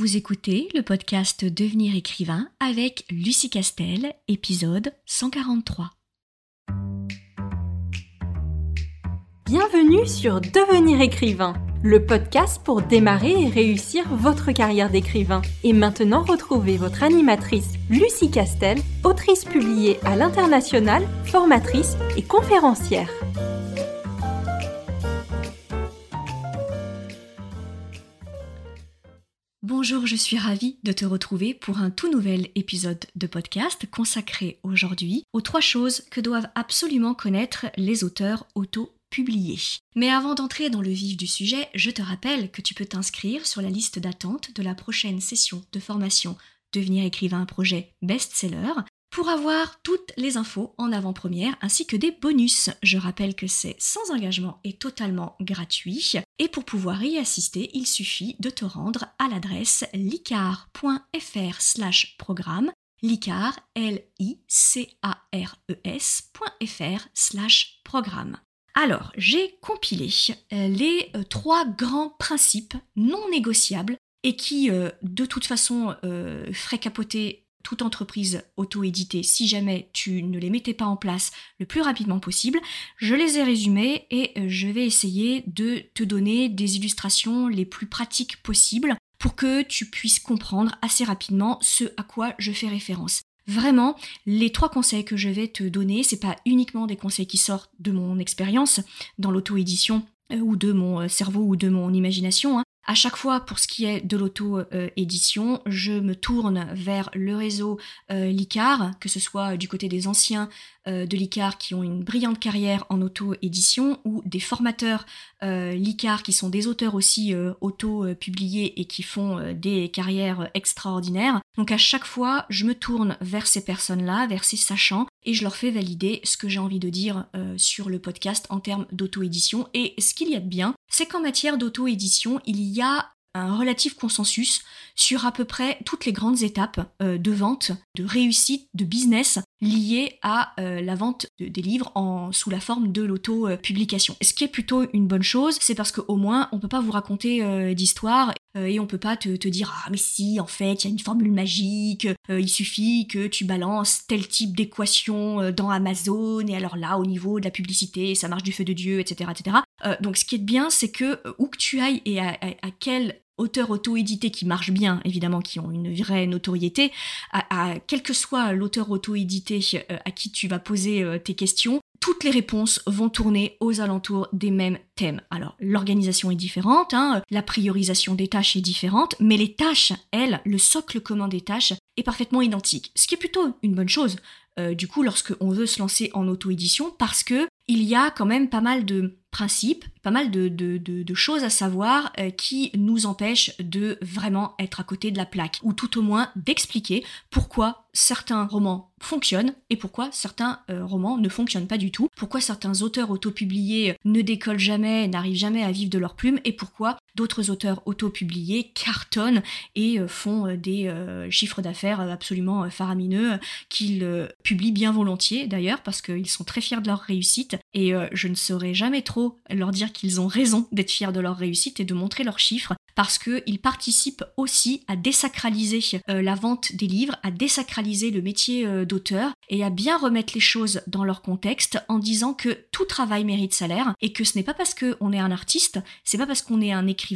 Vous écoutez le podcast Devenir écrivain avec Lucie Castel, épisode 143. Bienvenue sur Devenir écrivain, le podcast pour démarrer et réussir votre carrière d'écrivain. Et maintenant, retrouvez votre animatrice Lucie Castel, autrice publiée à l'international, formatrice et conférencière. Bonjour, je suis ravie de te retrouver pour un tout nouvel épisode de podcast consacré aujourd'hui aux trois choses que doivent absolument connaître les auteurs auto-publiés. Mais avant d'entrer dans le vif du sujet, je te rappelle que tu peux t'inscrire sur la liste d'attente de la prochaine session de formation Devenir écrivain projet best-seller pour avoir toutes les infos en avant-première ainsi que des bonus. Je rappelle que c'est sans engagement et totalement gratuit. Et pour pouvoir y assister, il suffit de te rendre à l'adresse licar.fr slash programme licar, l i c a r e s.fr slash programme. Alors, j'ai compilé euh, les euh, trois grands principes non négociables et qui, euh, de toute façon, feraient capoter toute entreprise auto-éditée si jamais tu ne les mettais pas en place le plus rapidement possible. Je les ai résumés et euh, je vais essayer de te donner des illustrations les plus pratiques possibles pour que tu puisses comprendre assez rapidement ce à quoi je fais référence. Vraiment, les trois conseils que je vais te donner, c'est pas uniquement des conseils qui sortent de mon expérience dans l'auto-édition euh, ou de mon euh, cerveau ou de mon imagination. Hein. À chaque fois, pour ce qui est de l'auto-édition, je me tourne vers le réseau euh, LICAR, que ce soit du côté des anciens euh, de l'ICAR qui ont une brillante carrière en auto-édition ou des formateurs euh, l'ICAR qui sont des auteurs aussi auto-publiés et qui font des carrières extraordinaires. Donc à chaque fois, je me tourne vers ces personnes-là, vers ces sachants, et je leur fais valider ce que j'ai envie de dire sur le podcast en termes d'auto-édition. Et ce qu'il y a de bien, c'est qu'en matière d'auto-édition, il y a un relatif consensus sur à peu près toutes les grandes étapes euh, de vente, de réussite, de business liées à euh, la vente des livres en, sous la forme de l'auto-publication. Ce qui est plutôt une bonne chose, c'est parce qu'au moins on peut pas vous raconter euh, d'histoire et on peut pas te, dire ah mais si en fait il y a une formule magique, il suffit que tu balances tel type d'équation dans Amazon et alors là au niveau de la publicité ça marche du feu de Dieu etc etc. donc ce qui est bien c'est que où que tu ailles et à, à quel auteurs auto-édités qui marchent bien, évidemment, qui ont une vraie notoriété, à, quel que soit l'auteur auto-édité euh, à qui tu vas poser euh, tes questions, toutes les réponses vont tourner aux alentours des mêmes thèmes. Alors, l'organisation est différente, hein, la priorisation des tâches est différente, mais les tâches, elles, le socle commun des tâches est parfaitement identique. Ce qui est plutôt une bonne chose, euh, du coup, lorsque on veut se lancer en auto-édition, parce que il y a quand même pas mal de pas mal de, choses à savoir euh, qui nous empêchent de vraiment être à côté de la plaque, ou tout au moins d'expliquer pourquoi certains romans fonctionnent et pourquoi certains euh, romans ne fonctionnent pas du tout, pourquoi certains auteurs autopubliés ne décollent jamais, n'arrivent jamais à vivre de leur plume, et pourquoi d'autres auteurs autopubliés cartonnent et euh, font des chiffres d'affaires absolument faramineux qu'ils publient bien volontiers d'ailleurs parce qu'ils sont très fiers de leur réussite. Et je ne saurais jamais trop leur dire qu'ils ont raison d'être fiers de leur réussite et de montrer leurs chiffres parce qu'ils participent aussi à désacraliser euh, la vente des livres, à désacraliser le métier euh, d'auteur et à bien remettre les choses dans leur contexte en disant que tout travail mérite salaire et que ce n'est pas parce qu'on est un artiste, c'est pas parce qu'on est un écrivain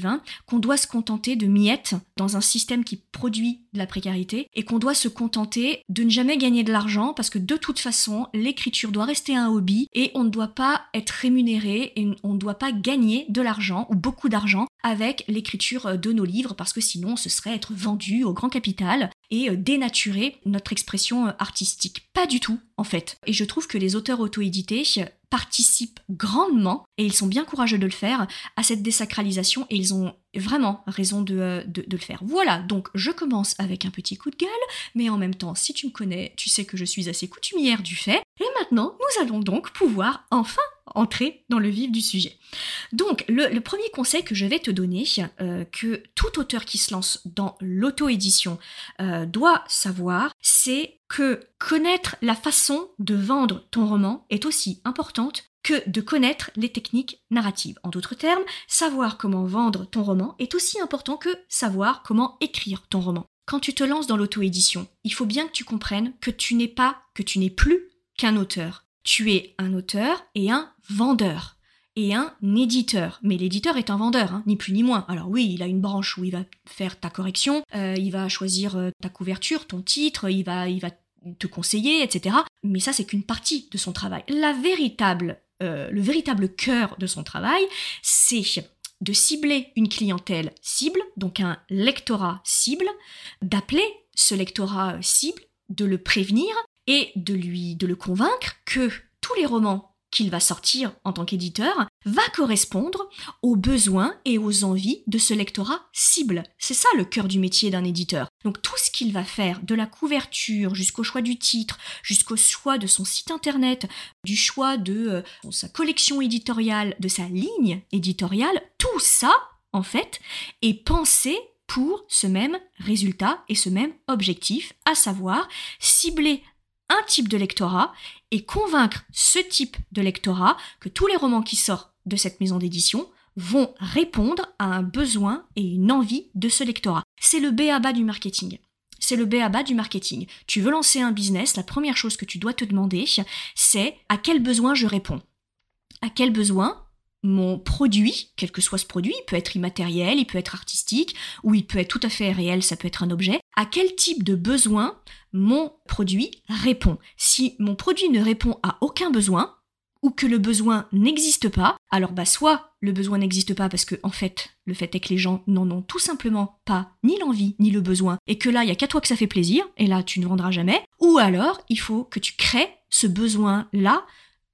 qu'on doit se contenter de miettes dans un système qui produit de la précarité et qu'on doit se contenter de ne jamais gagner de l'argent parce que de toute façon l'écriture doit rester un hobby et on ne doit pas être rémunéré et on ne doit pas gagner de l'argent ou beaucoup d'argent avec l'écriture de nos livres parce que sinon ce serait être vendu au grand capital et dénaturer notre expression artistique. Pas du tout, en fait. Et je trouve que les auteurs auto-édités participent grandement, et ils sont bien courageux de le faire, à cette désacralisation, et ils ont vraiment raison de, euh, de, le faire. Voilà, donc je commence avec un petit coup de gueule, mais en même temps, si tu me connais, tu sais que je suis assez coutumière du fait. Et maintenant, nous allons donc pouvoir enfin entrer dans le vif du sujet. Donc, le, premier conseil que je vais te donner, euh, que tout auteur qui se lance dans l'auto-édition euh, doit savoir, c'est que connaître la façon de vendre ton roman est aussi importante que de connaître les techniques narratives. En d'autres termes, savoir comment vendre ton roman est aussi important que savoir comment écrire ton roman. Quand tu te lances dans l'auto-édition, il faut bien que tu comprennes que tu n'es pas, que tu n'es plus qu'un auteur. Tu es un auteur et un vendeur et un éditeur. Mais l'éditeur est un vendeur, hein, ni plus ni moins. Alors oui, il a une branche où il va faire ta correction, euh, il va choisir euh, ta couverture, ton titre, il va, il va te conseiller, etc. Mais ça, c'est qu'une partie de son travail. La véritable, euh, le véritable cœur de son travail, c'est de cibler une clientèle cible, donc un lectorat cible, d'appeler ce lectorat cible, de le prévenir et de lui de le convaincre que tous les romans qu'il va sortir en tant qu'éditeur va correspondre aux besoins et aux envies de ce lectorat cible. C'est ça le cœur du métier d'un éditeur. Donc tout ce qu'il va faire, de la couverture jusqu'au choix du titre, jusqu'au choix de son site internet, du choix de euh, sa collection éditoriale, de sa ligne éditoriale, tout ça, en fait, est pensé pour ce même résultat et ce même objectif, à savoir cibler type de lectorat et convaincre ce type de lectorat que tous les romans qui sortent de cette maison d'édition vont répondre à un besoin et une envie de ce lectorat. C'est le B à bas du marketing. C'est le B à bas du marketing. Tu veux lancer un business, la première chose que tu dois te demander, c'est à quel besoin je réponds? À quel besoin mon produit, quel que soit ce produit, il peut être immatériel, il peut être artistique, ou il peut être tout à fait réel, ça peut être un objet, à quel type de besoin mon produit répond? Si mon produit ne répond à aucun besoin, ou que le besoin n'existe pas, alors bah soit le besoin n'existe pas parce que en fait le fait est que les gens n'en ont tout simplement pas ni l'envie ni le besoin et que là il y a qu'à toi que ça fait plaisir et là tu ne vendras jamais, ou alors il faut que tu crées ce besoin là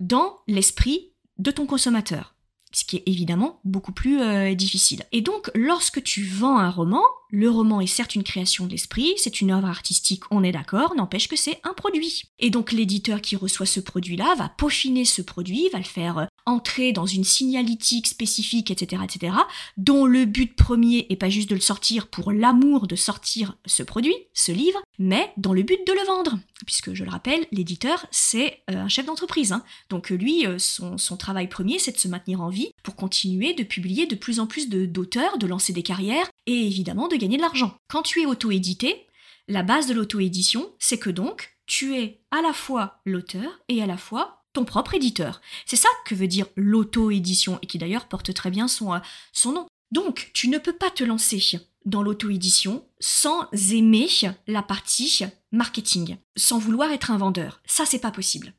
dans l'esprit de ton consommateur ce qui est évidemment beaucoup plus euh, difficile. Et donc, lorsque tu vends un roman, le roman est certes une création de l'esprit, c'est une œuvre artistique, on est d'accord, n'empêche que c'est un produit. Et donc l'éditeur qui reçoit ce produit-là va peaufiner ce produit, va le faire euh, entrer dans une signalétique spécifique, etc., etc., dont le but premier est pas juste de le sortir pour l'amour de sortir ce produit, ce livre, mais dans le but de le vendre. Puisque, je le rappelle, l'éditeur, c'est euh, un chef d'entreprise. Hein. Donc lui, euh, son, son travail premier, c'est de se maintenir en vie pour continuer de publier de plus en plus d'auteurs, de lancer des carrières, et évidemment de gagner de l'argent. Quand tu es auto-édité, la base de l'auto-édition, c'est que donc tu es à la fois l'auteur et à la fois ton propre éditeur. C'est ça que veut dire l'auto-édition et qui d'ailleurs porte très bien son, euh, son nom. Donc, tu ne peux pas te lancer dans l'auto-édition sans aimer la partie marketing, sans vouloir être un vendeur. Ça, c'est pas possible.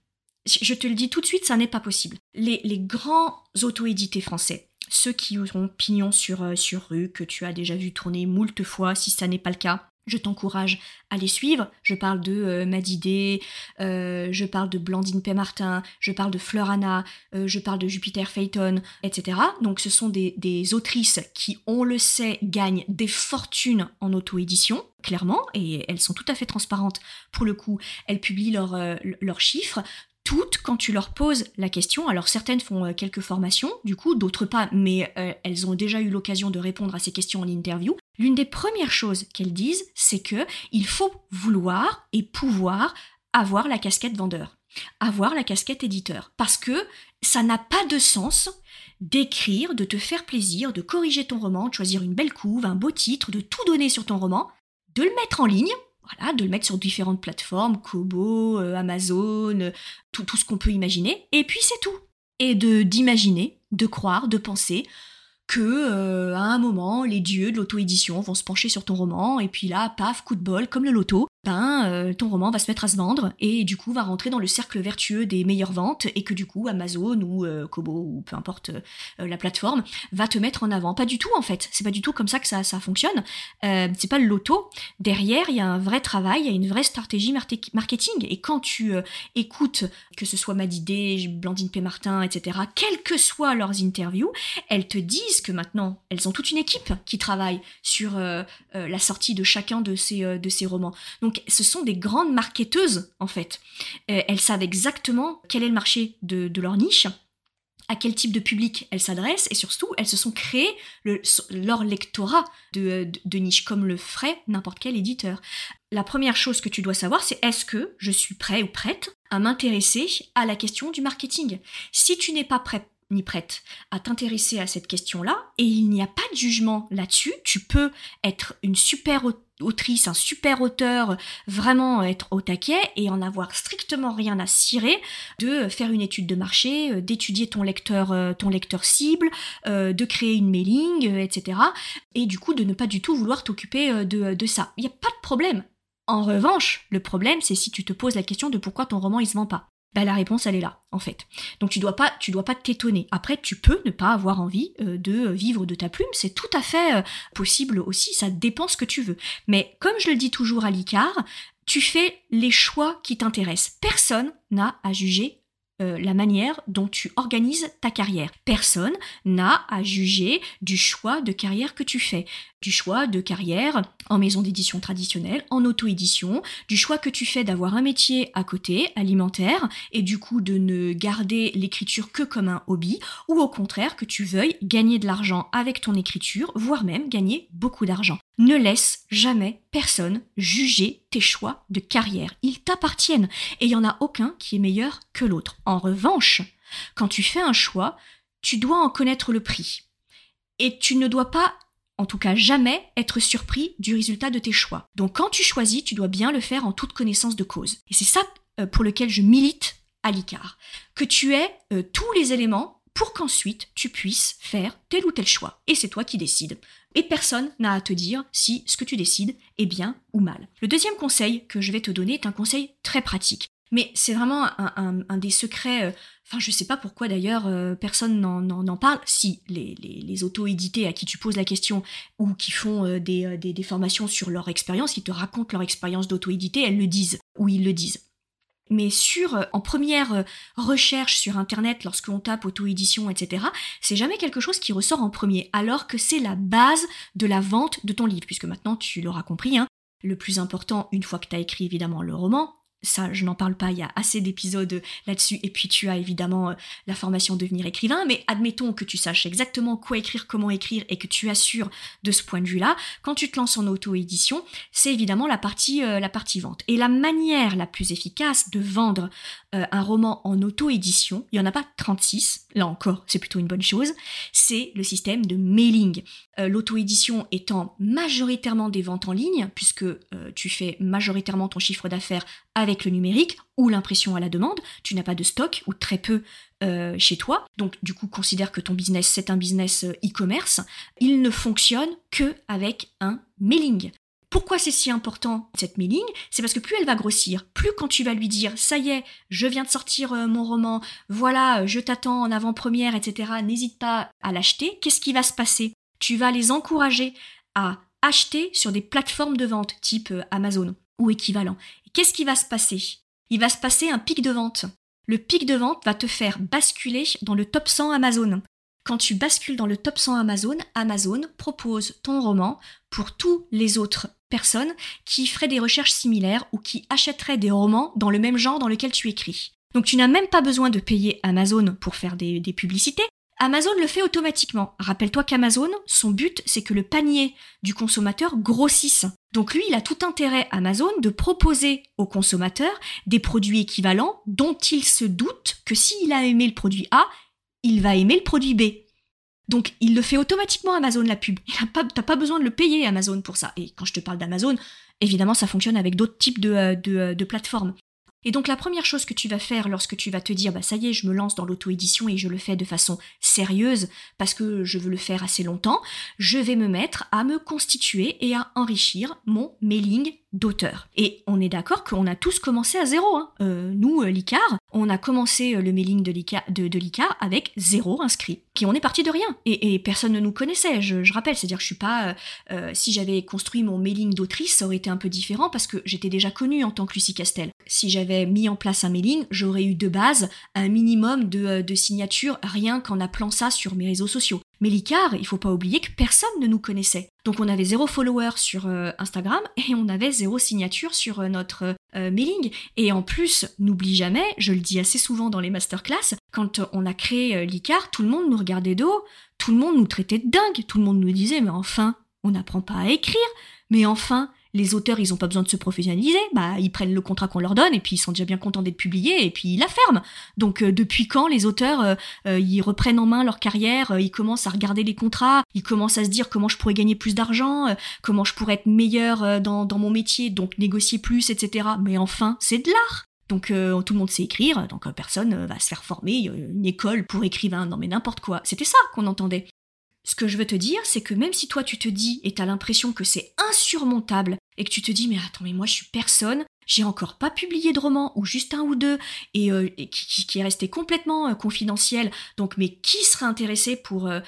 Je te le dis tout de suite, ça n'est pas possible. Les, les grands auto-édités français, ceux qui auront pignon sur, euh, sur rue, que tu as déjà vu tourner moult fois, si ça n'est pas le cas, je t'encourage à les suivre. Je parle de euh, Madidé, euh, je parle de Blandine P. Martin, je parle de Fleur Anna, je parle de Jupiter Phaeton, etc. Donc ce sont des, autrices qui, on le sait, gagnent des fortunes en auto-édition, clairement, et elles sont tout à fait transparentes pour le coup. Elles publient leurs chiffres toutes, quand tu leur poses la question, alors certaines font euh, quelques formations, du coup, d'autres pas, mais euh, elles ont déjà eu l'occasion de répondre à ces questions en interview. L'une des premières choses qu'elles disent, c'est que il faut vouloir et pouvoir avoir la casquette vendeur, avoir la casquette éditeur, parce que ça n'a pas de sens d'écrire, de te faire plaisir, de corriger ton roman, de choisir une belle couve, un beau titre, de tout donner sur ton roman, de le mettre en ligne, de le mettre sur différentes plateformes, Kobo, euh, Amazon, euh, tout, tout ce qu'on peut imaginer, et puis c'est tout. Et de d'imaginer, de croire, de penser que euh, à un moment les dieux de l'auto-édition vont se pencher sur ton roman et puis là paf coup de bol comme le loto ben euh, ton roman va se mettre à se vendre et du coup va rentrer dans le cercle vertueux des meilleures ventes et que du coup Amazon ou euh, Kobo ou peu importe la plateforme va te mettre en avant. Pas du tout en fait. C'est pas du tout comme ça que ça, ça fonctionne. C'est pas le loto. Derrière il y a un vrai travail il y a une vraie stratégie marketing. Et quand tu écoutes que ce soit Madidé Blandine P Martin etc quelles que soient leurs interviews elles te disent que maintenant, elles ont toute une équipe qui travaille sur euh, euh, la sortie de chacun de ces, euh, de ces romans. Donc ce sont des grandes marketeuses, en fait. elles savent exactement quel est le marché de, leur niche, à quel type de public elles s'adressent, et surtout, elles se sont créées leur lectorat de, de, niche, comme le ferait n'importe quel éditeur. La première chose que tu dois savoir, c'est est-ce que je suis prêt ou prête à m'intéresser à la question du marketing? Si tu n'es pas prêt ni prête à t'intéresser à cette question-là, et il n'y a pas de jugement là-dessus, tu peux être une super autrice, un super auteur, vraiment être au taquet et en avoir strictement rien à cirer de faire une étude de marché, euh, d'étudier ton lecteur, euh, ton lecteur cible, euh, de créer une mailing, etc. Et du coup de ne pas du tout vouloir t'occuper de, de ça. Il n'y a pas de problème. En revanche, le problème, c'est si tu te poses la question de pourquoi ton roman il se vend pas. Bah, la réponse elle est là en fait. Donc tu dois pas tu dois pas t'étonner. Après tu peux ne pas avoir envie euh, de vivre de ta plume, c'est tout à fait euh, possible aussi, ça dépend ce que tu veux. Mais comme je le dis toujours à l'ICAR, tu fais les choix qui t'intéressent. Personne n'a à juger euh, la manière dont tu organises ta carrière. Personne n'a à juger du choix de carrière que tu fais, du choix de carrière en maison d'édition traditionnelle, en auto-édition, du choix que tu fais d'avoir un métier à côté, alimentaire, et du coup de ne garder l'écriture que comme un hobby, ou au contraire que tu veuilles gagner de l'argent avec ton écriture, voire même gagner beaucoup d'argent. Ne laisse jamais personne juger tes choix de carrière. Ils t'appartiennent et il n'y en a aucun qui est meilleur que l'autre. En revanche, quand tu fais un choix, tu dois en connaître le prix. Et tu ne dois pas, en tout cas jamais, être surpris du résultat de tes choix. Donc quand tu choisis, tu dois bien le faire en toute connaissance de cause. Et c'est ça euh, pour lequel je milite à l'ICAR. Que tu aies euh, tous les éléments pour qu'ensuite tu puisses faire tel ou tel choix. Et c'est toi qui décides. Et personne n'a à te dire si ce que tu décides est bien ou mal. Le deuxième conseil que je vais te donner est un conseil très pratique. Mais c'est vraiment un, des secrets, euh, enfin je sais pas pourquoi d'ailleurs euh, personne n'en parle, si les, auto-édités à qui tu poses la question ou qui font euh, des, formations sur leur expérience, qui te racontent leur expérience d'auto-édité, elles le disent, ou ils le disent. Mais sur en première recherche sur internet lorsqu'on tape auto-édition etc c'est jamais quelque chose qui ressort en premier alors que c'est la base de la vente de ton livre puisque maintenant tu l'auras compris hein, le plus important une fois que tu as écrit évidemment le roman ça, je n'en parle pas, il y a assez d'épisodes là-dessus. Et puis tu as évidemment euh, la formation devenir écrivain, mais admettons que tu saches exactement quoi écrire, comment écrire, et que tu assures de ce point de vue-là. Quand tu te lances en auto-édition, c'est évidemment la partie, euh, la partie vente. Et la manière la plus efficace de vendre euh, un roman en auto-édition, il n'y en a pas 36, là encore, c'est plutôt une bonne chose, c'est le système de mailing. L'auto-édition étant majoritairement des ventes en ligne, puisque tu fais majoritairement ton chiffre d'affaires avec le numérique ou l'impression à la demande, tu n'as pas de stock ou très peu euh, chez toi, donc du coup considère que ton business c'est un business euh, e-commerce, il ne fonctionne que avec un mailing. Pourquoi c'est si important cette mailing? C'est parce que plus elle va grossir, plus quand tu vas lui dire ça y est, je viens de sortir euh, mon roman, voilà, je t'attends en avant-première, etc. N'hésite pas à l'acheter. Qu'est-ce qui va se passer? Tu vas les encourager à acheter sur des plateformes de vente type Amazon ou équivalent. Qu'est-ce qui va se passer? Il va se passer un pic de vente. Le pic de vente va te faire basculer dans le top 100 Amazon. Quand tu bascules dans le top 100 Amazon, Amazon propose ton roman pour tous les autres personnes qui feraient des recherches similaires ou qui achèteraient des romans dans le même genre dans lequel tu écris. Donc tu n'as même pas besoin de payer Amazon pour faire des, des publicités, Amazon le fait automatiquement. Rappelle-toi qu'Amazon, son but, c'est que le panier du consommateur grossisse. Donc lui, il a tout intérêt, Amazon, de proposer au consommateur des produits équivalents dont il se doute que s'il a aimé le produit A, il va aimer le produit B. Donc il le fait automatiquement Amazon la pub. Tu n'as pas besoin de le payer Amazon pour ça. Et quand je te parle d'Amazon, évidemment ça fonctionne avec d'autres types de, euh, euh, de plateformes. Et donc la première chose que tu vas faire lorsque tu vas te dire bah ça y est, je me lance dans l'auto-édition et je le fais de façon sérieuse parce que je veux le faire assez longtemps, je vais me mettre à me constituer et à enrichir mon mailing d'auteur. Et on est d'accord qu'on a tous commencé à zéro. Hein. Euh, nous, euh, l'ICAR, on a commencé euh, le mailing de l'ICAR, avec zéro inscrit. Qui on est parti de rien. Et, personne ne nous connaissait, je, rappelle. C'est-à-dire que je suis pas... si j'avais construit mon mailing d'autrice, ça aurait été un peu différent parce que j'étais déjà connue en tant que Lucie Castel. Si j'avais mis en place un mailing, j'aurais eu de base un minimum de signatures rien qu'en appelant ça sur mes réseaux sociaux. Mais l'ICAR, il faut pas oublier que personne ne nous connaissait. Donc on avait zéro follower sur euh, Instagram et on avait zéro signature sur euh, notre euh, mailing. Et en plus, n'oublie jamais, je le dis assez souvent dans les masterclass, quand on a créé l'ICAR, tout le monde nous regardait de haut, tout le monde nous traitait de dingue, tout le monde nous disait mais enfin, on n'apprend pas à écrire, mais enfin, Les auteurs, ils ont pas besoin de se professionnaliser, bah ils prennent le contrat qu'on leur donne et puis ils sont déjà bien contents d'être publiés et puis ils la ferment. Donc euh, depuis quand les auteurs euh, euh, ils reprennent en main leur carrière, ils commencent à regarder les contrats, ils commencent à se dire comment je pourrais gagner plus d'argent, comment je pourrais être meilleur dans, dans mon métier, donc négocier plus, etc. Mais enfin, c'est de l'art. Donc tout le monde sait écrire, donc personne va se faire former, une école pour écrivain, non mais n'importe quoi. C'était ça qu'on entendait. Ce que je veux te dire, c'est que même si toi tu te dis et t'as l'impression que c'est insurmontable et que tu te dis mais attends mais moi je suis personne, j'ai encore pas publié de roman ou juste un ou deux et, euh, qui, est resté complètement euh, confidentiel. Donc mais qui serait intéressé pour euh,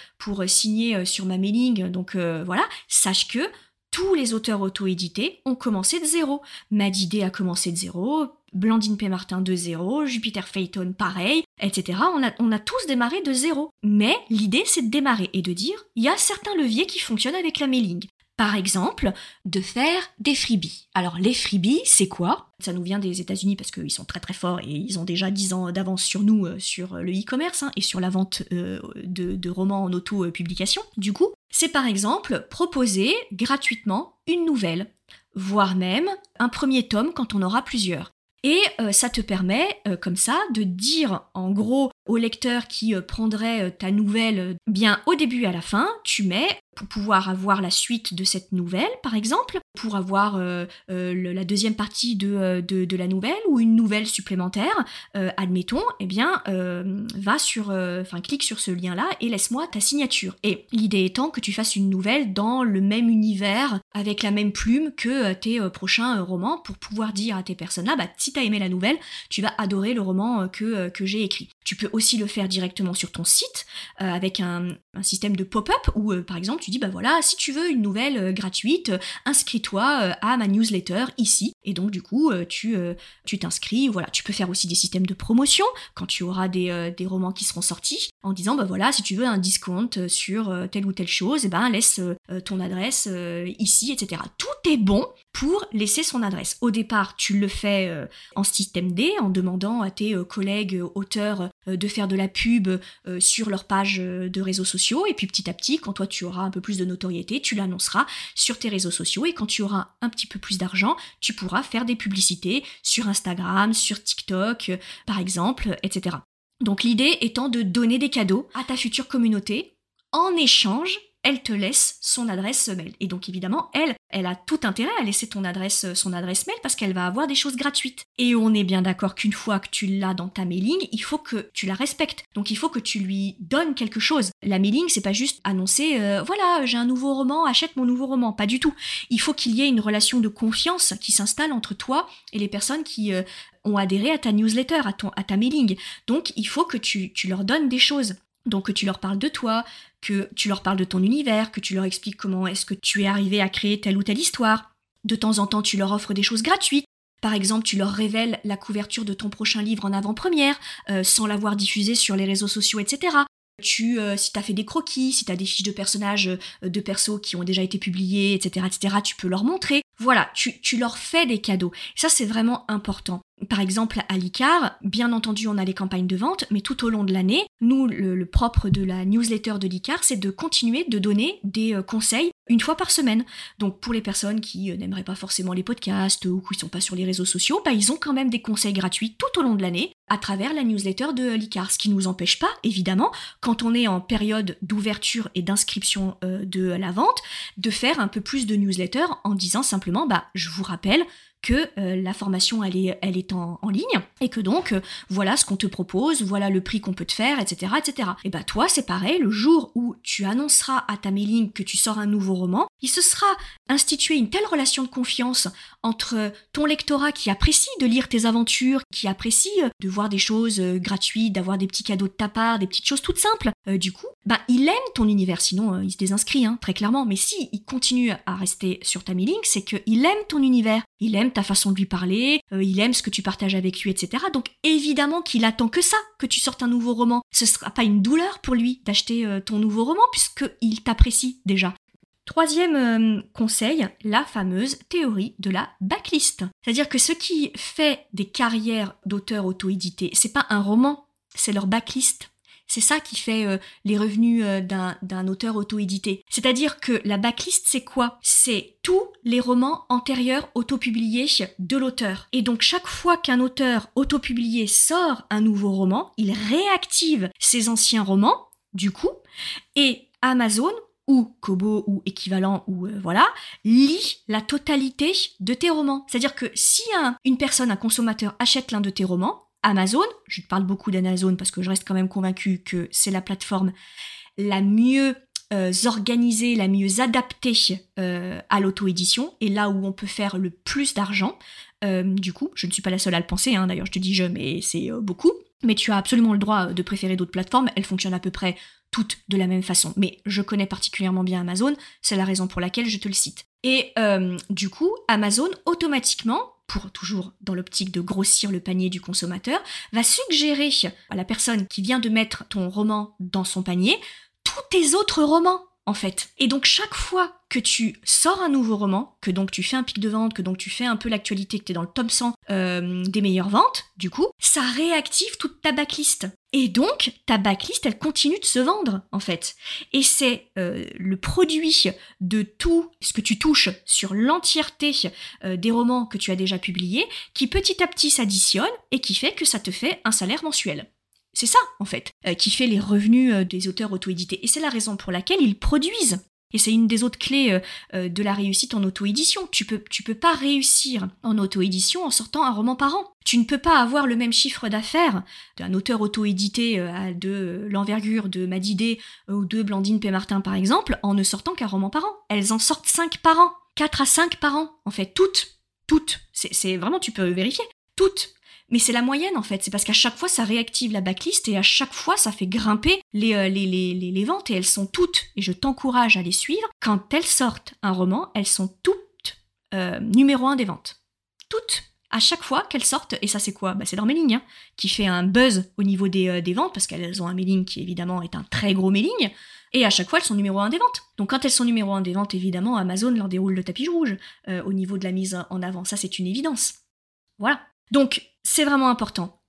signer sur ma mailing? Donc voilà, sache que tous les auteurs auto-édités ont commencé de zéro. Madidé a commencé de zéro, Blandine P. Martin de zéro, Jupiter Phaeton pareil, etc. On a, tous démarré de zéro. Mais l'idée, c'est de démarrer et de dire, il y a certains leviers qui fonctionnent avec la mailing. Par exemple, de faire des freebies. Alors les freebies, c'est quoi? Ça nous vient des États-Unis parce qu'ils sont très très forts et ils ont déjà 10 ans d'avance sur nous euh, sur le e-commerce hein, et sur la vente euh, de, de, romans en auto-publication. Du coup, c'est par exemple proposer gratuitement une nouvelle, voire même un premier tome quand on aura plusieurs. Et euh, ça te permet, euh, comme ça, de dire en gros au lecteur qui euh, prendrait ta nouvelle, bien au début et à la fin, tu mets pour pouvoir avoir la suite de cette nouvelle, par exemple, pour avoir euh, euh, la deuxième partie euh, de, la nouvelle ou une nouvelle supplémentaire, admettons, eh bien, va sur, enfin, clique sur ce lien-là et laisse-moi ta signature. Et l'idée étant que tu fasses une nouvelle dans le même univers, avec la même plume que tes prochains romans, pour pouvoir dire à tes personnes-là, bah, si t'as aimé la nouvelle, tu vas adorer le roman que j'ai écrit. Tu peux aussi le faire directement sur ton site, avec un, un système de pop-up où, par exemple, tu dis bah voilà, si tu veux une nouvelle euh, gratuite, euh, inscris-toi euh, à ma newsletter ici. Et donc du coup, tu t'inscris. Voilà, tu peux faire aussi des systèmes de promotion quand tu auras des, des romans qui seront sortis en disant bah voilà, si tu veux un discount sur telle ou telle chose, eh ben laisse ton adresse ici, etc. Tout est bon pour laisser son adresse. Au départ, tu le fais en système D en demandant à tes collègues auteurs de faire de la pub sur leur page de réseaux sociaux et puis petit à petit, quand toi tu auras un peu plus de notoriété, tu l'annonceras sur tes réseaux sociaux et quand tu auras un petit peu plus d'argent, tu pourras faire des publicités sur Instagram, sur TikTok, par exemple, etc. Donc l'idée étant de donner des cadeaux à ta future communauté en échange elle te laisse son adresse mail. Et donc évidemment, elle, elle a tout intérêt à laisser ton adresse, euh, son adresse mail parce qu'elle va avoir des choses gratuites. Et on est bien d'accord qu'une fois que tu l'as dans ta mailing, il faut que tu la respectes. Donc il faut que tu lui donnes quelque chose. La mailing, c'est pas juste annoncer, euh, voilà, j'ai un nouveau roman, achète mon nouveau roman. Pas du tout. Il faut qu'il y ait une relation de confiance qui s'installe entre toi et les personnes qui euh, ont adhéré à ta newsletter, à, ton, à ta mailing. Donc il faut que tu, tu leur donnes des choses. Donc que tu leur parles de toi, que tu leur parles de ton univers, que tu leur expliques comment est-ce que tu es arrivé à créer telle ou telle histoire. De temps en temps, tu leur offres des choses gratuites. Par exemple, tu leur révèles la couverture de ton prochain livre en avant-première, euh, sans l'avoir diffusé sur les réseaux sociaux, etc. Tu, euh, si tu as fait des croquis, si tu as des fiches de personnages, euh, de persos qui ont déjà été publiés, etc., etc., tu peux leur montrer. Voilà, tu, tu leur fais des cadeaux. Ça, c'est vraiment important. Par exemple, à l'ICAR, bien entendu, on a les campagnes de vente, mais tout au long de l'année, nous, le, propre de la newsletter de l'ICAR, c'est de continuer de donner des euh, conseils une fois par semaine. Donc, pour les personnes qui euh, n'aimeraient pas forcément les podcasts ou qui ne sont pas sur les réseaux sociaux, bah, ils ont quand même des conseils gratuits tout au long de l'année à travers la newsletter de l'ICAR. Ce qui ne nous empêche pas, évidemment, quand on est en période d'ouverture et d'inscription euh, de la vente, de faire un peu plus de newsletter en disant simplement, bah, je vous rappelle que euh, la formation elle est, elle est en, ligne et que donc euh, voilà ce qu'on te propose, voilà le prix qu'on peut te faire, etc. etc. Et bah toi c'est pareil, le jour où tu annonceras à ta mailing que tu sors un nouveau roman, il se sera institué une telle relation de confiance entre ton lectorat qui apprécie de lire tes aventures, qui apprécie euh, de voir des choses gratuites, d'avoir des petits cadeaux de ta part, des petites choses toutes simples. du coup, bah il aime ton univers, sinon il se désinscrit hein, très clairement. Mais si il continue à rester sur ta mailing, c'est qu'il aime ton univers, il aime ta façon de lui parler, euh, il aime ce que tu partages avec lui, etc. Donc évidemment qu'il attend que ça, que tu sortes un nouveau roman. Ce sera pas une douleur pour lui d'acheter euh, ton nouveau roman puisqu'il t'apprécie déjà. Troisième euh, conseil, la fameuse théorie de la backlist. C'est-à-dire que ce qui fait des carrières d'auteurs auto-édités, c'est pas un roman, c'est leur backlist C'est ça qui fait euh, les revenus euh, d'un auteur auto-édité. C'est-à-dire que la backlist, c'est quoi? C'est tous les romans antérieurs auto-publiés de l'auteur. Et donc chaque fois qu'un auteur auto-publié sort un nouveau roman, il réactive ses anciens romans, du coup, et Amazon ou Kobo ou équivalent ou euh, voilà, lit la totalité de tes romans. C'est-à-dire que si une personne, un consommateur achète l'un de tes romans, Amazon, je te parle beaucoup d'Amazon parce que je reste quand même convaincu que c'est la plateforme la mieux euh, organisée, la mieux adaptée euh, à l'auto-édition et là où on peut faire le plus d'argent. du coup, je ne suis pas la seule à le penser, hein, d'ailleurs je te dis je, mais c'est beaucoup. Mais tu as absolument le droit de préférer d'autres plateformes, elles fonctionnent à peu près toutes de la même façon. Mais je connais particulièrement bien Amazon, c'est la raison pour laquelle je te le cite. Et euh, du coup, Amazon, automatiquement, toujours dans l'optique de grossir le panier du consommateur, va suggérer à la personne qui vient de mettre ton roman dans son panier tous tes autres romans en fait. Et donc chaque fois que tu sors un nouveau roman, que donc tu fais un pic de vente, que donc tu fais un peu l'actualité, que tu es dans le top 100 euh, des meilleures ventes, du coup, ça réactive toute ta backlist. Et donc, ta backlist, elle continue de se vendre, en fait. Et c'est euh, le produit de tout ce que tu touches sur l'entièreté euh, des romans que tu as déjà publiés, qui petit à petit s'additionne et qui fait que ça te fait un salaire mensuel. C'est ça, en fait, euh, qui fait les revenus des auteurs auto-édités. Et c'est la raison pour laquelle ils produisent. Et c'est une des autres clés euh, de la réussite en auto-édition. Tu peux, tu peux pas réussir en auto-édition en sortant un roman par an. Tu ne peux pas avoir le même chiffre d'affaires d'un auteur auto-édité de l'envergure de Madidé ou de Blandine P. Martin par exemple, en ne sortant qu'un roman par an. Elles en sortent 5 par an. 4 à 5 par an, en fait. Toutes. Toutes. C'est vraiment, tu peux vérifier. Toutes. Mais c'est la moyenne en fait, c'est parce qu'à chaque fois ça réactive la backlist et à chaque fois ça fait grimper les, euh, les, les, les, ventes et elles sont toutes, et je t'encourage à les suivre, quand elles sortent un roman, elles sont toutes euh, numéro un des ventes. Toutes à chaque fois qu'elles sortent, et ça c'est quoi? Bah, C'est leur mailing, hein, qui fait un buzz au niveau des, euh, des ventes, parce qu'elles ont un mailing qui évidemment est un très gros mailing, et à chaque fois elles sont numéro un des ventes. Donc quand elles sont numéro un des ventes, évidemment, Amazon leur déroule le tapis rouge au niveau de la mise en avant, ça c'est une évidence. Voilà. Donc c'est vraiment important.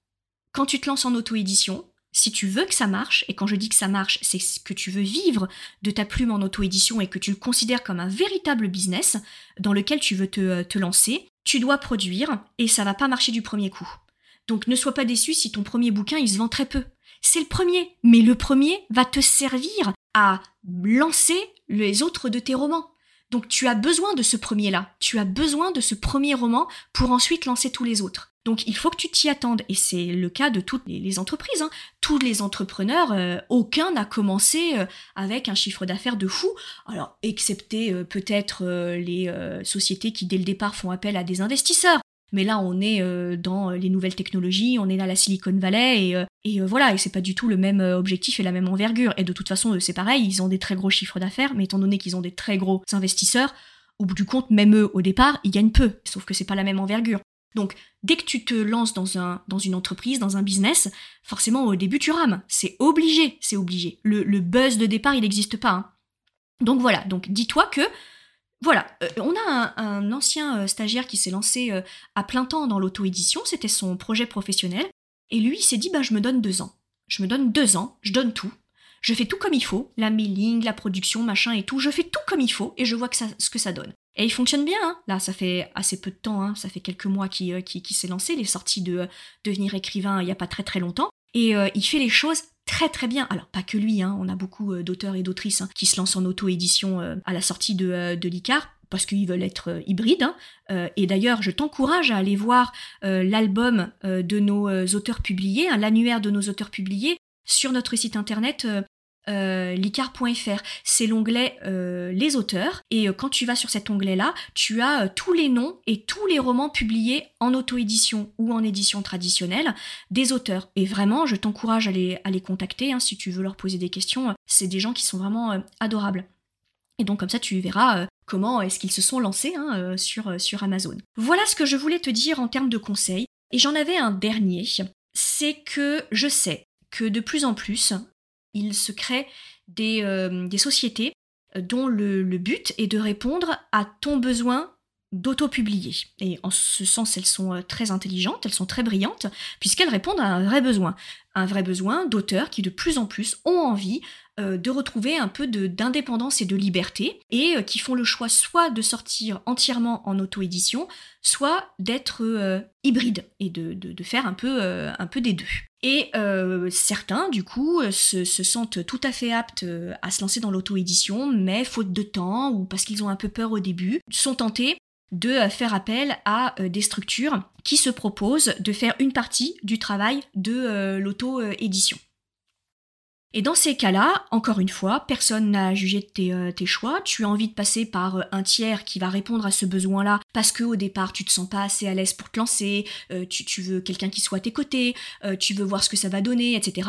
Quand tu te lances en auto-édition, si tu veux que ça marche, et quand je dis que ça marche, c'est que tu veux vivre de ta plume en auto-édition et que tu le considères comme un véritable business dans lequel tu veux te, euh, te lancer, tu dois produire et ça va pas marcher du premier coup. Donc ne sois pas déçu si ton premier bouquin il se vend très peu. C'est le premier, mais le premier va te servir à lancer les autres de tes romans. Donc tu as besoin de ce premier-là, tu as besoin de ce premier roman pour ensuite lancer tous les autres. Donc il faut que tu t'y attendes, et c'est le cas de toutes les, entreprises. Hein. Tous les entrepreneurs, euh, aucun n'a commencé euh, avec un chiffre d'affaires de fou. Alors, excepté euh, peut-être les sociétés qui dès le départ font appel à des investisseurs. Mais là, on est dans les nouvelles technologies, on est dans la Silicon Valley, et, et voilà, et c'est pas du tout le même objectif et la même envergure. Et de toute façon, c'est pareil, ils ont des très gros chiffres d'affaires, mais étant donné qu'ils ont des très gros investisseurs, au bout du compte, même eux, au départ, ils gagnent peu, sauf que c'est pas la même envergure. Donc, dès que tu te lances dans, un, dans une entreprise, dans un business, forcément au début tu rames. C'est obligé, c'est obligé. Le, buzz de départ, il n'existe pas. Hein. Donc voilà, donc dis-toi que, voilà, euh, on a un, ancien euh, stagiaire qui s'est lancé euh, à plein temps dans l'auto-édition, c'était son projet professionnel, et lui il s'est dit, bah je me donne deux ans. Je me donne deux ans, je donne tout. Je fais tout comme il faut, la mailing, la production, machin et tout, je fais tout comme il faut et je vois ce que ça donne. Et il fonctionne bien, hein. là ça fait assez peu de temps, hein. ça fait quelques mois qu'il euh, qui, s'est lancé, il est sorti de euh, devenir écrivain il n'y a pas très très longtemps, et euh, il fait les choses très très bien. Alors pas que lui, hein. on a beaucoup d'auteurs et d'autrices qui se lancent en auto-édition à la sortie de, de l'ICAR, parce qu'ils veulent être hybrides. et d'ailleurs, je t'encourage à aller voir l'album de nos auteurs publiés, l'annuaire de nos auteurs publiés, sur notre site internet euh, licar.fr. C'est l'onglet euh, Les auteurs. Et euh, quand tu vas sur cet onglet-là, tu as tous les noms et tous les romans publiés en auto-édition ou en édition traditionnelle des auteurs. Et vraiment, je t'encourage à les, contacter hein, si tu veux leur poser des questions. C'est des gens qui sont vraiment adorables. Et donc comme ça, tu verras comment est-ce qu'ils se sont lancés hein, sur, sur Amazon. Voilà ce que je voulais te dire en termes de conseils. Et j'en avais un dernier, c'est que je sais que de plus en plus, il se crée des, euh, sociétés euh, dont le, but est de répondre à ton besoin d'auto-publier. Et en ce sens, elles sont euh, très intelligentes, elles sont très brillantes, puisqu'elles répondent à un vrai besoin. Un vrai besoin d'auteurs qui de plus en plus ont envie de retrouver un peu d'indépendance et de liberté, et qui font le choix soit de sortir entièrement en auto-édition, soit d'être hybrides et de, faire un peu, un peu des deux. Et certains, du coup, se, se, sentent tout à fait aptes à se lancer dans l'auto-édition, mais faute de temps ou parce qu'ils ont un peu peur au début, sont tentés de euh, faire appel à euh, des structures qui se proposent de faire une partie du travail de euh, l'auto-édition. Et dans ces cas-là, encore une fois, personne n'a jugé de tes, choix. Tu as envie de passer par un tiers qui va répondre à ce besoin-là parce que au départ tu te sens pas assez à l'aise pour te lancer, tu, veux quelqu'un qui soit à tes côtés, tu veux voir ce que ça va donner, etc.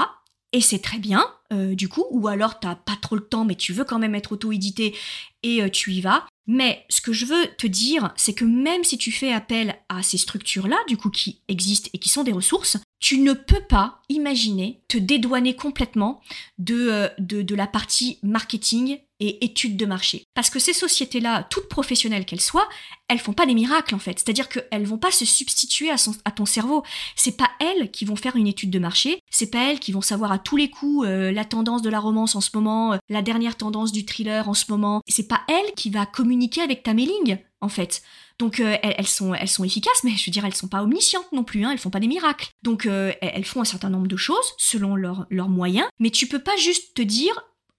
Et c'est très bien, du coup, ou alors t'as pas trop le temps mais tu veux quand même être auto-édité et tu y vas. Mais ce que je veux te dire, c'est que même si tu fais appel à ces structures-là, du coup, qui existent et qui sont des ressources, tu ne peux pas imaginer te dédouaner complètement de, euh, de, la partie marketing et études de marché. Parce que ces sociétés-là, toutes professionnelles qu'elles soient, elles font pas des miracles en fait. C'est-à-dire qu'elles vont pas se substituer à, ton cerveau. C'est pas elles qui vont faire une étude de marché. C'est pas elles qui vont savoir à tous les coups euh, la tendance de la romance en ce moment, euh, la dernière tendance du thriller en ce moment. C'est pas elle qui va communiquer avec ta mailing en fait. Donc euh, elles, sont, elles sont efficaces, mais je veux dire, elles sont pas omniscientes non plus, hein, elles font pas des miracles. Donc elles font un certain nombre de choses selon leurs moyens, mais tu peux pas juste te dire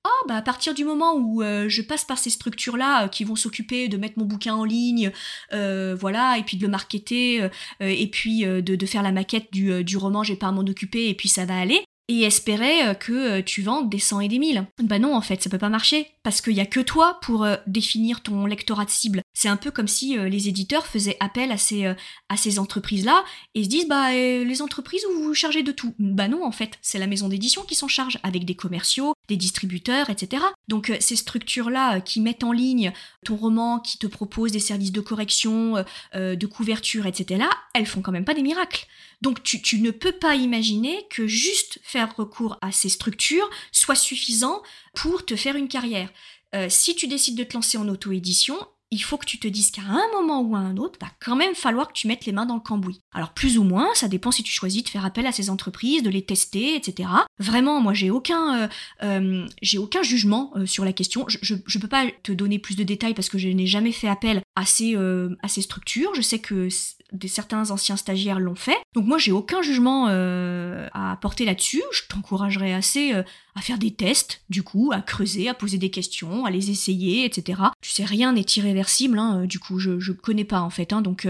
oh bah à partir du moment où euh, je passe par ces structures là qui vont s'occuper de mettre mon bouquin en ligne voilà et puis de le marketer et puis de, de, faire la maquette du, du roman j'ai pas à m'en occuper et puis ça va aller et espérer euh, que euh, tu vendes des 100 et des 1000. Bah non, en fait, ça peut pas marcher, parce qu'il y a que toi pour euh, définir ton lectorat de cible. C'est un peu comme si les éditeurs faisaient appel à ces, entreprises-là et se disent, bah, les entreprises, vous vous chargez de tout. Bah non, en fait, c'est la maison d'édition qui s'en charge, avec des commerciaux, des distributeurs, etc. Donc ces structures-là qui mettent en ligne ton roman, qui te proposent des services de correction, de couverture, etc., elles font quand même pas des miracles. Donc tu, ne peux pas imaginer que juste faire recours à ces structures soit suffisant pour te faire une carrière. Euh, si tu décides de te lancer en auto-édition, il faut que tu te dises qu'à un moment ou à un autre, va quand même falloir que tu mettes les mains dans le cambouis. Alors plus ou moins, ça dépend si tu choisis de faire appel à ces entreprises, de les tester, etc. Vraiment, moi j'ai aucun, euh, euh, aucun jugement sur la question. Je, ne peux pas te donner plus de détails parce que je n'ai jamais fait appel à ces structures. Je sais que des certains anciens stagiaires l'ont fait. Donc moi j'ai aucun jugement euh, à apporter là-dessus. Je t'encouragerais assez euh, à faire des tests, du coup, à creuser, à poser des questions, à les essayer, etc. Tu sais, rien n'est irréversible, hein, euh, du coup, je, je connais pas en fait. Hein, donc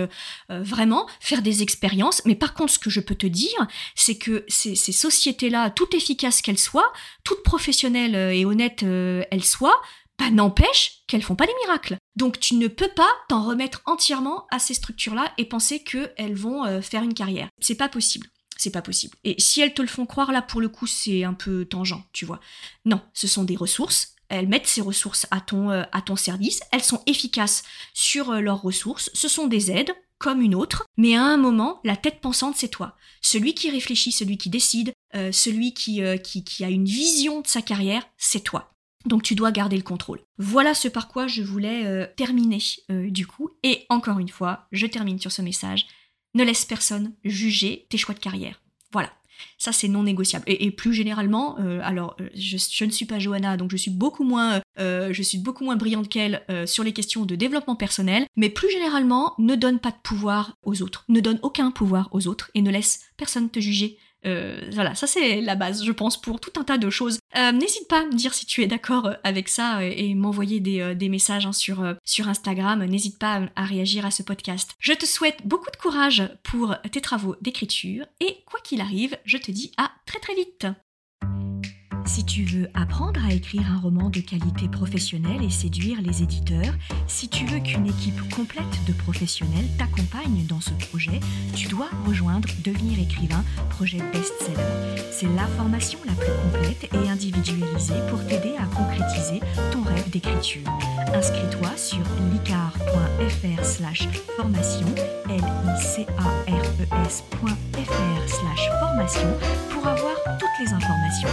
vraiment, faire des expériences. Mais par contre, ce que je peux te dire, c'est que ces, ces sociétés-là, toutes efficaces qu'elles soient, toutes professionnelles et honnêtes elles soient, bah, n'empêche qu'elles font pas des miracles. Donc tu ne peux pas t'en remettre entièrement à ces structures-là et penser qu'elles vont euh, faire une carrière. C'est pas possible. C'est pas possible. Et si elles te le font croire, là, pour le coup, c'est un peu tangent, tu vois. Non, ce sont des ressources. Elles mettent ces ressources à ton, euh, service. Elles sont efficaces sur euh, leurs ressources. Ce sont des aides, comme une autre. Mais à un moment, la tête pensante, c'est toi. Celui qui réfléchit, celui qui décide, celui qui a une vision de sa carrière, c'est toi. Donc tu dois garder le contrôle. Voilà ce par quoi je voulais euh, terminer euh, du coup. Et encore une fois, je termine sur ce message. Ne laisse personne juger tes choix de carrière. Voilà. Ça, c'est non négociable. Et, plus généralement, euh, alors, je, ne suis pas Johanna, donc je suis beaucoup moins, je suis beaucoup moins brillante qu'elle sur les questions de développement personnel. Mais plus généralement, ne donne pas de pouvoir aux autres. Ne donne aucun pouvoir aux autres et ne laisse personne te juger euh, voilà, ça c'est la base, je pense, pour tout un tas de choses. Euh, n'hésite pas à me dire si tu es d'accord euh, avec ça et m'envoyer des, messages hein, sur, sur Instagram. N'hésite pas à réagir à ce podcast. Je te souhaite beaucoup de courage pour tes travaux d'écriture et quoi qu'il arrive, je te dis à très très vite. Si tu veux apprendre à écrire un roman de qualité professionnelle et séduire les éditeurs, si tu veux qu'une équipe complète de professionnels t'accompagne dans ce projet, tu dois rejoindre Devenir écrivain, projet best-seller. C'est la formation la plus complète et individualisée pour t'aider à concrétiser ton rêve d'écriture. Inscris-toi sur licar.fr slash formation, l i c a r e s.fr slash formation pour avoir toutes les informations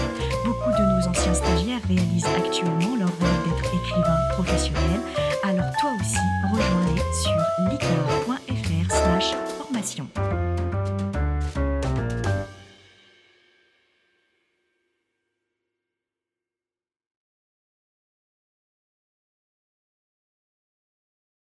beaucoup de nos anciens stagiaires réalisent actuellement leur rêve d'être écrivain professionnel, alors toi aussi, rejoins-les sur licar.fr slash formation.